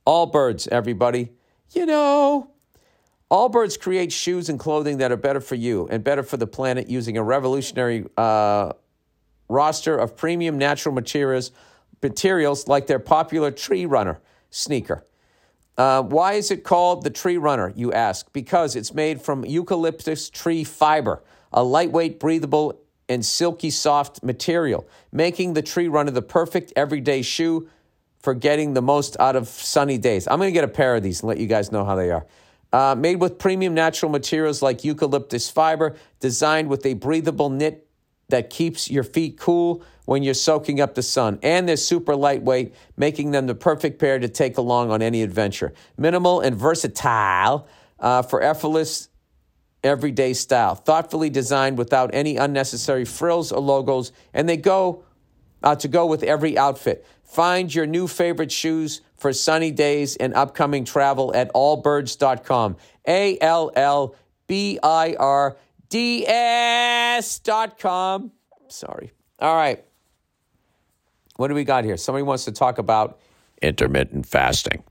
Allbirds, everybody. You know, Allbirds create shoes and clothing that are better for you and better for the planet using a revolutionary uh, roster of premium natural materials, materials like their popular Tree Runner sneaker. Uh, why is it called the Tree Runner, you ask? Because it's made from eucalyptus tree fiber, a lightweight, breathable, and silky soft material, making the Tree Runner the perfect everyday shoe for getting the most out of sunny days. I'm going to get a pair of these and let you guys know how they are. Uh, made with premium natural materials like eucalyptus fiber, designed with a breathable knit that keeps your feet cool when you're soaking up the sun. And they're super lightweight, making them the perfect pair to take along on any adventure. Minimal and versatile uh, for effortless everyday style. Thoughtfully designed without any unnecessary frills or logos, and they go uh, to go with every outfit. Find your new favorite shoes for sunny days and upcoming travel at allbirds.com. A L L B I R D S.com. Sorry. All right. What do we got here? Somebody wants to talk about intermittent fasting.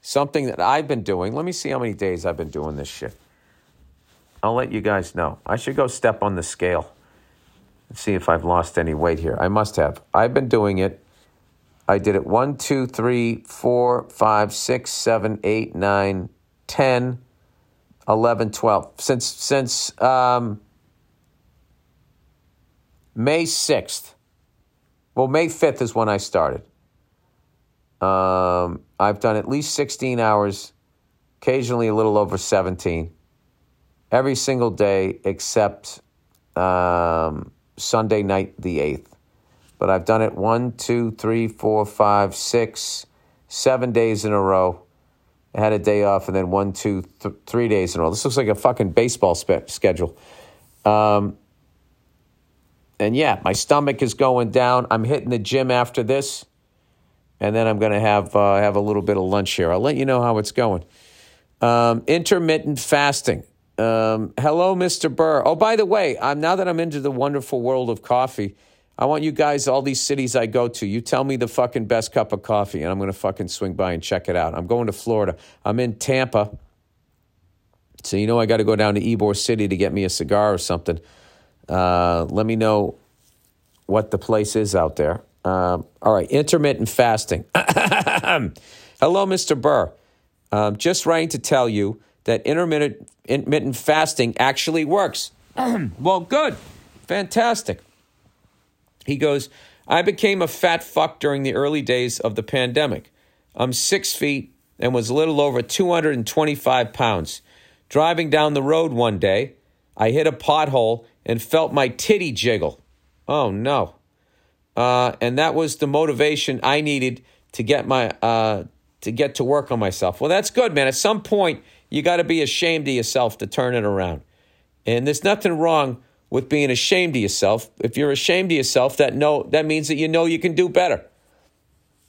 Something that I've been doing. Let me see how many days I've been doing this shit. I'll let you guys know. I should go step on the scale and see if I've lost any weight here. I must have. I've been doing it I did it 1, 2, 3, 4, 5, 6, 7, 8, 9, 10, 11, 12. Since, since um, May 6th. Well, May 5th is when I started. Um, I've done at least 16 hours, occasionally a little over 17, every single day except um, Sunday night, the 8th but I've done it one, two, three, four, five, six, seven days in a row. Had a day off and then one, two, th- three days in a row. This looks like a fucking baseball spe- schedule. Um, and yeah, my stomach is going down. I'm hitting the gym after this, and then I'm going to have uh, have a little bit of lunch here. I'll let you know how it's going. Um, intermittent fasting. Um, hello, Mr. Burr. Oh, by the way, I'm now that I'm into the wonderful world of coffee. I want you guys, all these cities I go to, you tell me the fucking best cup of coffee, and I'm going to fucking swing by and check it out. I'm going to Florida. I'm in Tampa. So, you know, I got to go down to Ybor City to get me a cigar or something. Uh, let me know what the place is out there. Um, all right, intermittent fasting. Hello, Mr. Burr. Um, just writing to tell you that intermittent, intermittent fasting actually works. well, good. Fantastic. He goes, I became a fat fuck during the early days of the pandemic. I'm six feet and was a little over 225 pounds. Driving down the road one day, I hit a pothole and felt my titty jiggle. Oh no. Uh, and that was the motivation I needed to get my uh, to get to work on myself. Well, that's good, man. At some point, you got to be ashamed of yourself to turn it around. And there's nothing wrong with being ashamed of yourself. If you're ashamed of yourself, that know that means that you know you can do better.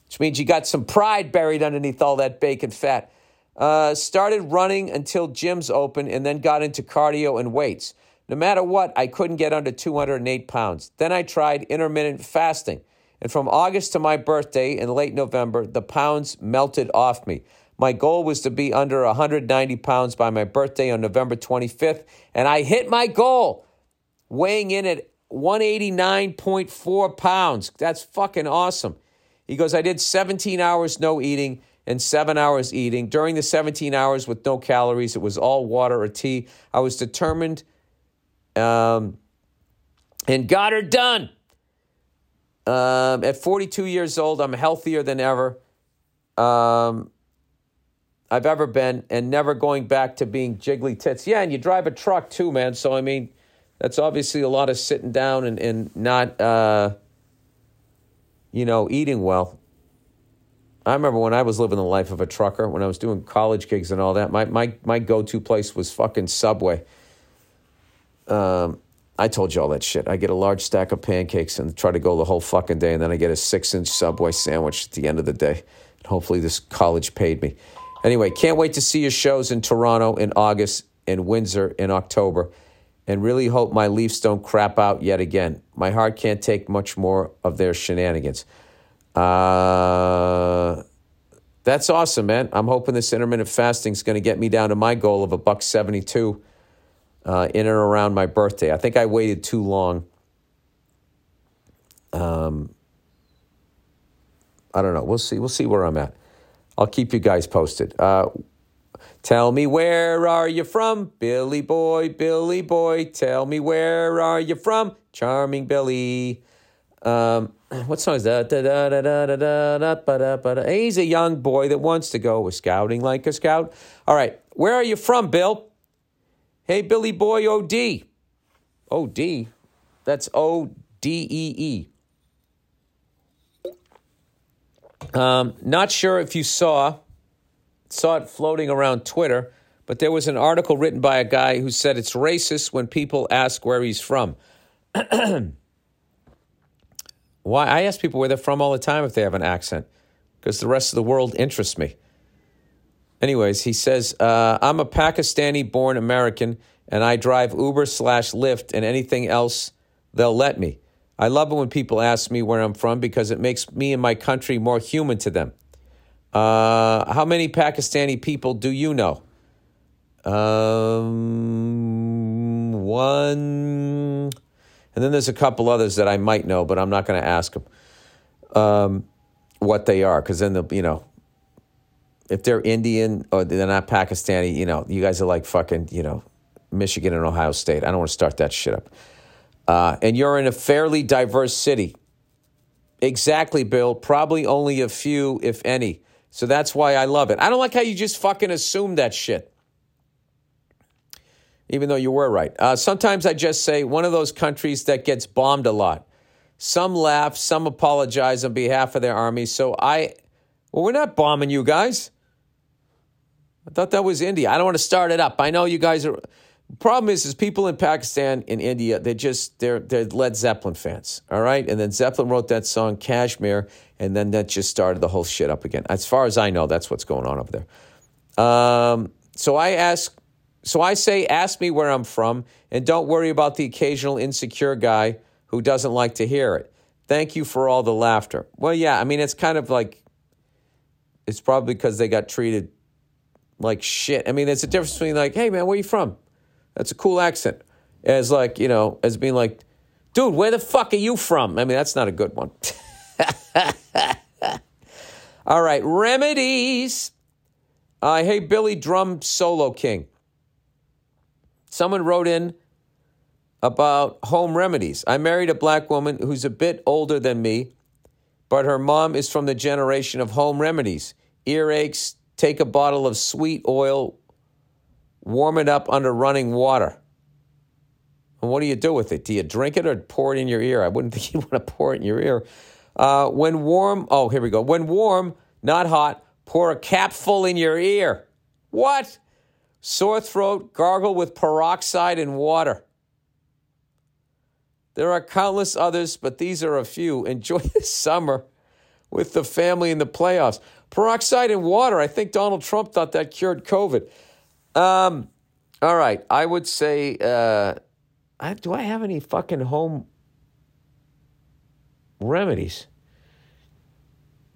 Which means you got some pride buried underneath all that bacon fat. Uh, started running until gyms open and then got into cardio and weights. No matter what, I couldn't get under 208 pounds. Then I tried intermittent fasting. And from August to my birthday in late November, the pounds melted off me. My goal was to be under 190 pounds by my birthday on November 25th, and I hit my goal weighing in at 189.4 pounds. That's fucking awesome. He goes, I did 17 hours no eating and seven hours eating. During the 17 hours with no calories, it was all water or tea. I was determined um, and got her done. Um, at 42 years old, I'm healthier than ever. Um, I've ever been, and never going back to being jiggly tits. Yeah, and you drive a truck too, man. So I mean, that's obviously a lot of sitting down and, and not, uh, you know, eating well. I remember when I was living the life of a trucker, when I was doing college gigs and all that, my, my, my go to place was fucking Subway. Um, I told you all that shit. I get a large stack of pancakes and try to go the whole fucking day, and then I get a six inch Subway sandwich at the end of the day. And hopefully, this college paid me. Anyway, can't wait to see your shows in Toronto in August and Windsor in October and really hope my Leafs don't crap out yet again. My heart can't take much more of their shenanigans. Uh, that's awesome, man. I'm hoping this intermittent fasting is going to get me down to my goal of a buck 72 uh, in and around my birthday. I think I waited too long. Um, I don't know. We'll see. We'll see where I'm at. I'll keep you guys posted. Uh, tell me where are you from, Billy boy, Billy boy. Tell me where are you from, charming Billy. Um, what song is that? Da, da, da, da, da, da, da, da, da. He's a young boy that wants to go with scouting like a scout. All right, where are you from, Bill? Hey, Billy boy, OD. OD? That's O D E E. Um, not sure if you saw saw it floating around Twitter, but there was an article written by a guy who said it's racist when people ask where he's from. Why? I ask people where they're from all the time if they have an accent, because the rest of the world interests me. Anyways, he says, uh, I'm a Pakistani born American and I drive Uber slash Lyft and anything else they'll let me. I love it when people ask me where I'm from because it makes me and my country more human to them. Uh, how many Pakistani people do you know? Um, one. And then there's a couple others that I might know, but I'm not going to ask them um, what they are because then they'll, you know, if they're Indian or they're not Pakistani, you know, you guys are like fucking, you know, Michigan and Ohio State. I don't want to start that shit up. Uh, and you're in a fairly diverse city. Exactly, Bill. Probably only a few, if any. So that's why I love it. I don't like how you just fucking assume that shit. Even though you were right. Uh, sometimes I just say one of those countries that gets bombed a lot. Some laugh, some apologize on behalf of their army. So I, well, we're not bombing you guys. I thought that was India. I don't want to start it up. I know you guys are. Problem is, is people in Pakistan in India, they're just they're they're Led Zeppelin fans, all right. And then Zeppelin wrote that song Kashmir, and then that just started the whole shit up again. As far as I know, that's what's going on over there. Um, so I ask, so I say, ask me where I'm from, and don't worry about the occasional insecure guy who doesn't like to hear it. Thank you for all the laughter. Well, yeah, I mean it's kind of like it's probably because they got treated like shit. I mean, there's a difference between like, hey man, where you from? That's a cool accent. As like, you know, as being like, dude, where the fuck are you from? I mean, that's not a good one. All right, remedies. Uh, hey, Billy Drum Solo King. Someone wrote in about home remedies. I married a black woman who's a bit older than me, but her mom is from the generation of home remedies. Earaches, take a bottle of sweet oil, warm it up under running water. And what do you do with it? Do you drink it or pour it in your ear? I wouldn't think you'd want to pour it in your ear. Uh, when warm, oh, here we go. When warm, not hot, pour a capful in your ear. What? Sore throat, gargle with peroxide and water. There are countless others, but these are a few. Enjoy the summer with the family in the playoffs. Peroxide and water. I think Donald Trump thought that cured COVID. Um, all right. I would say, uh, I, do I have any fucking home remedies?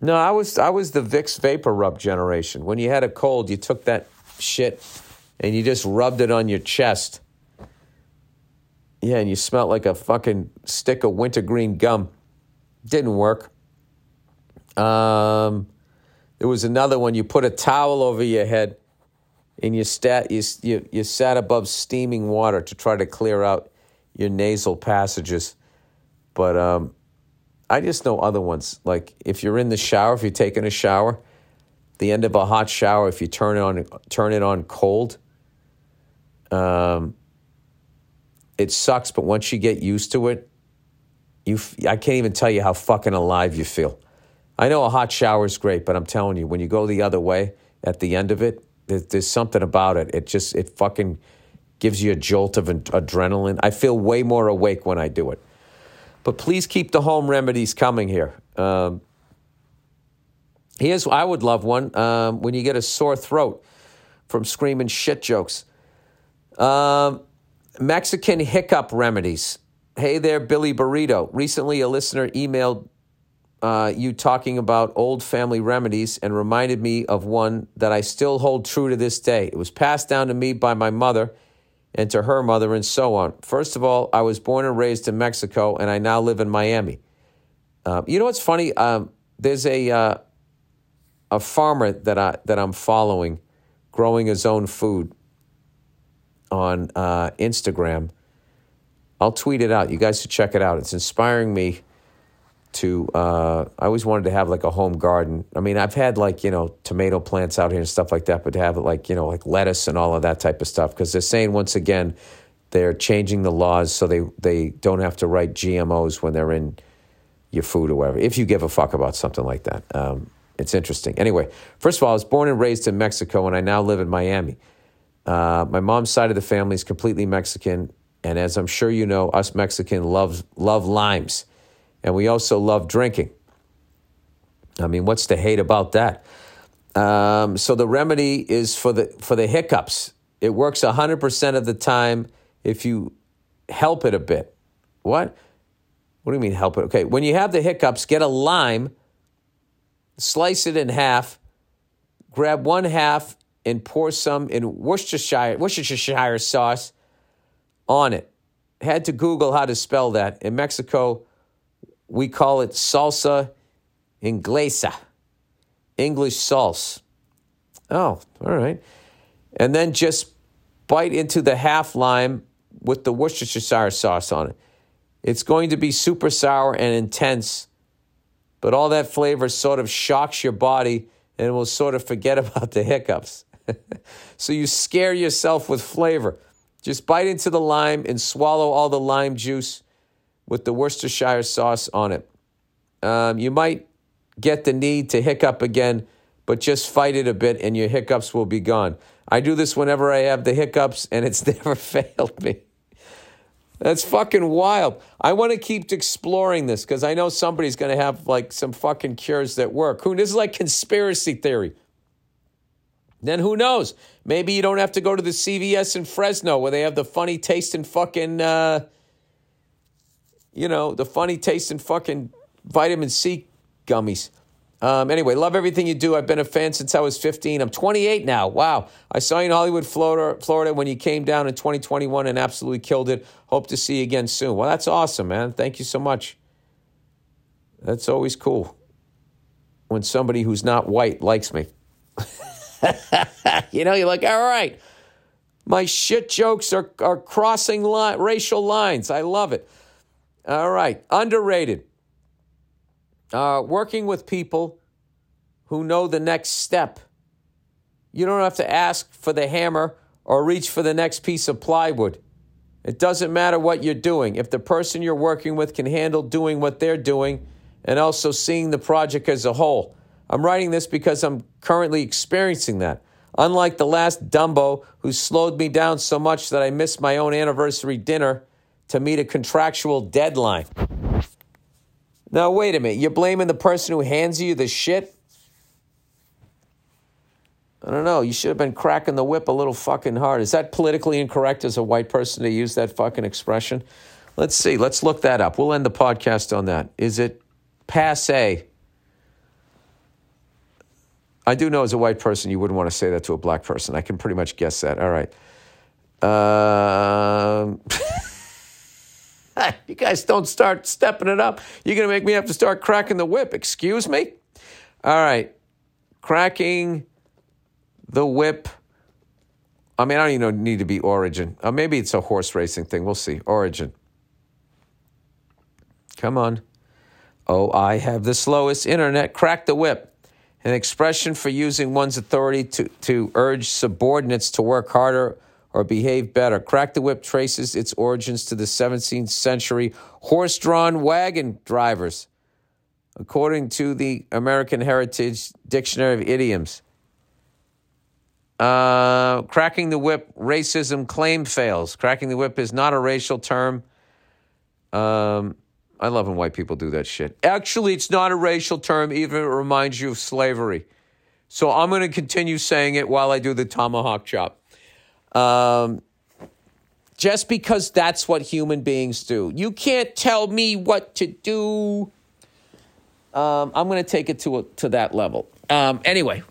No, I was I was the Vicks VapoRub generation. When you had a cold, you took that shit and you just rubbed it on your chest. Yeah, and you smelled like a fucking stick of wintergreen gum. Didn't work. Um, there was another one. You put a towel over your head and you, stat, you, you, you sat above steaming water to try to clear out your nasal passages. But um, I just know other ones. Like if you're in the shower, if you're taking a shower, the end of a hot shower, if you turn it on, turn it on cold, um, it sucks. But once you get used to it, you I can't even tell you how fucking alive you feel. I know a hot shower is great, but I'm telling you, when you go the other way at the end of it, there's, something about it. It just it fucking gives you a jolt of adrenaline. I feel way more awake when I do it. But please keep the home remedies coming here. Um, here's I would love one um, when you get a sore throat from screaming shit jokes. Um, Mexican hiccup remedies. Hey there, Billy Burrito. Recently, a listener emailed uh, you talking about old family remedies and reminded me of one that I still hold true to this day. It was passed down to me by my mother and to her mother, and so on. First of all, I was born and raised in Mexico, and I now live in Miami. Um, you know what's funny? Um, there's a uh, a farmer that I that I'm following, growing his own food on uh, Instagram. I'll tweet it out. You guys should check it out. It's inspiring me to. Uh, I always wanted to have like a home garden. I mean, I've had like you know tomato plants out here and stuff like that, but to have like you know like lettuce and all of that type of stuff because they're saying once again they're changing the laws so they they don't have to write GMOs when they're in your food or whatever. If you give a fuck about something like that. Um, it's interesting. Anyway, first of all, I was born and raised in Mexico, and I now live in Miami. Uh, my mom's side of the family is completely Mexican, and as I'm sure you know, us Mexican love love limes, and we also love drinking. I mean, what's to hate about that? Um, so the remedy is for the for the hiccups. It works 100% of the time if you help it a bit. What? What do you mean help it? Okay, when you have the hiccups, get a lime slice it in half, grab one half and pour some in Worcestershire, Worcestershire sauce on it. Had to Google how to spell that. In Mexico, we call it salsa inglesa, English sauce. Oh, all right. And then just bite into the half lime with the Worcestershire sauce on it. It's going to be super sour and intense but all that flavor sort of shocks your body and will sort of forget about the hiccups. so you scare yourself with flavor. Just bite into the lime and swallow all the lime juice with the Worcestershire sauce on it. Um, you might get the need to hiccup again, but just fight it a bit and your hiccups will be gone. I do this whenever I have the hiccups and it's never failed me. That's fucking wild. I want to keep exploring this because I know somebody's going to have like some fucking cures that work. Who this is like conspiracy theory. Then who knows? Maybe you don't have to go to the CVS in Fresno where they have the funny tasting fucking, uh, you know, the funny tasting fucking vitamin C gummies. Um, anyway, love everything you do. I've been a fan since I was 15. I'm 28 now. Wow. I saw you in Hollywood, Florida, Florida when you came down in 2021 and absolutely killed it. Hope to see you again soon. Well, that's awesome, man. Thank you so much. That's always cool when somebody who's not white likes me. you know, you're like, all right, my shit jokes are, are crossing li- racial lines. I love it. All right, underrated uh, working with people who know the next step. You don't have to ask for the hammer or reach for the next piece of plywood. It doesn't matter what you're doing. If the person you're working with can handle doing what they're doing and also seeing the project as a whole. I'm writing this because I'm currently experiencing that. Unlike the last Dumbo who slowed me down so much that I missed my own anniversary dinner to meet a contractual deadline. Now, wait a minute. You're blaming the person who hands you the shit? I don't know. You should have been cracking the whip a little fucking hard. Is that politically incorrect as a white person to use that fucking expression? Let's see. Let's look that up. We'll end the podcast on that. Is it passe? I do know as a white person, you wouldn't want to say that to a black person. I can pretty much guess that. All right. Um. you guys don't start stepping it up. You're going to make me have to start cracking the whip. Excuse me? All right. Cracking the whip. I mean, I don't even need to be origin. Uh, maybe it's a horse racing thing. We'll see. Origin. Come on. Oh, I have the slowest internet. Crack the whip. An expression for using one's authority to, to urge subordinates to work harder or behave better. Crack the Whip traces its origins to the 17th century horse drawn wagon drivers, according to the American Heritage Dictionary of Idioms. Uh, cracking the whip, racism claim fails. Cracking the whip is not a racial term. Um, I love when white people do that shit. Actually, it's not a racial term, even it reminds you of slavery. So I'm going to continue saying it while I do the tomahawk chop. Um, just because that's what human beings do. You can't tell me what to do. Um, I'm going to take it to, a, to that level. Um, anyway,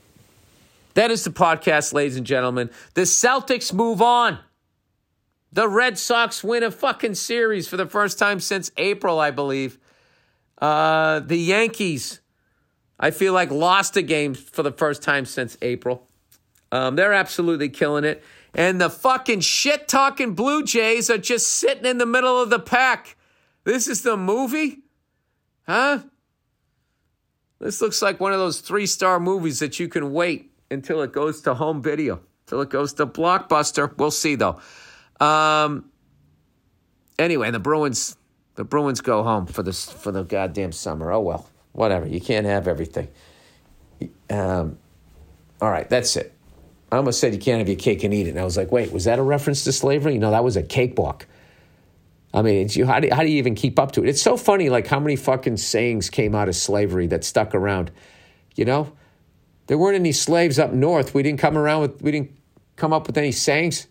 that is the podcast, ladies and gentlemen. The Celtics move on. The Red Sox win a fucking series for the first time since April, I believe. Uh, the Yankees, I feel like lost a game for the first time since April. Um, they're absolutely killing it. And the fucking shit talking Blue Jays are just sitting in the middle of the pack. This is the movie? Huh? This looks like one of those three star movies that you can wait until it goes to home video, till it goes to Blockbuster. We'll see though. Um, anyway, the Bruins, the Bruins go home for the for the goddamn summer. Oh well, whatever. You can't have everything. Um, all right, that's it. I almost said you can't have your cake and eat it, and I was like, wait, was that a reference to slavery? No, that was a cakewalk. I mean, you, how, do, how do you even keep up to it? It's so funny, like how many fucking sayings came out of slavery that stuck around. You know, there weren't any slaves up north. We didn't come around with, we didn't come up with any sayings.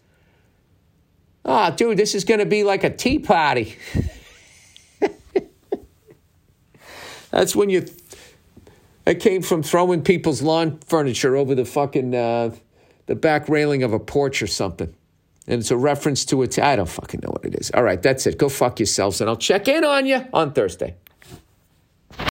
Oh, dude, this is going to be like a tea party. That's when you. It came from throwing people's lawn furniture over the fucking uh, the back railing of a porch or something. And it's a reference to it. I don't fucking know what it is. All right, that's it. Go fuck yourselves, and I'll check in on you on Thursday.